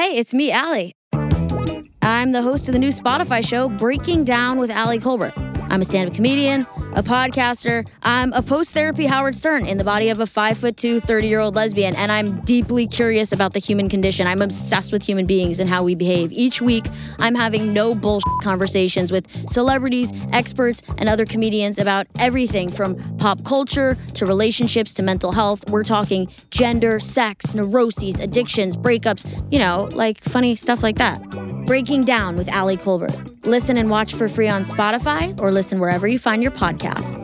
Hey, it's me, Ali. I'm the host of the new Spotify show, Breaking Down with Ali Kolbert. I'm a stand up comedian, a podcaster. I'm a post therapy Howard Stern in the body of a 5 foot 2, 30 year old lesbian, and I'm deeply curious about the human condition. I'm obsessed with human beings and how we behave. Each week, I'm having no bullshit conversations with celebrities, experts, and other comedians about everything from pop culture to relationships to mental health. We're talking gender, sex, neuroses, addictions, breakups, you know, like funny stuff like that. Breaking Down with Ali Kolbert. Listen and watch for free on Spotify or listen wherever you find your podcasts.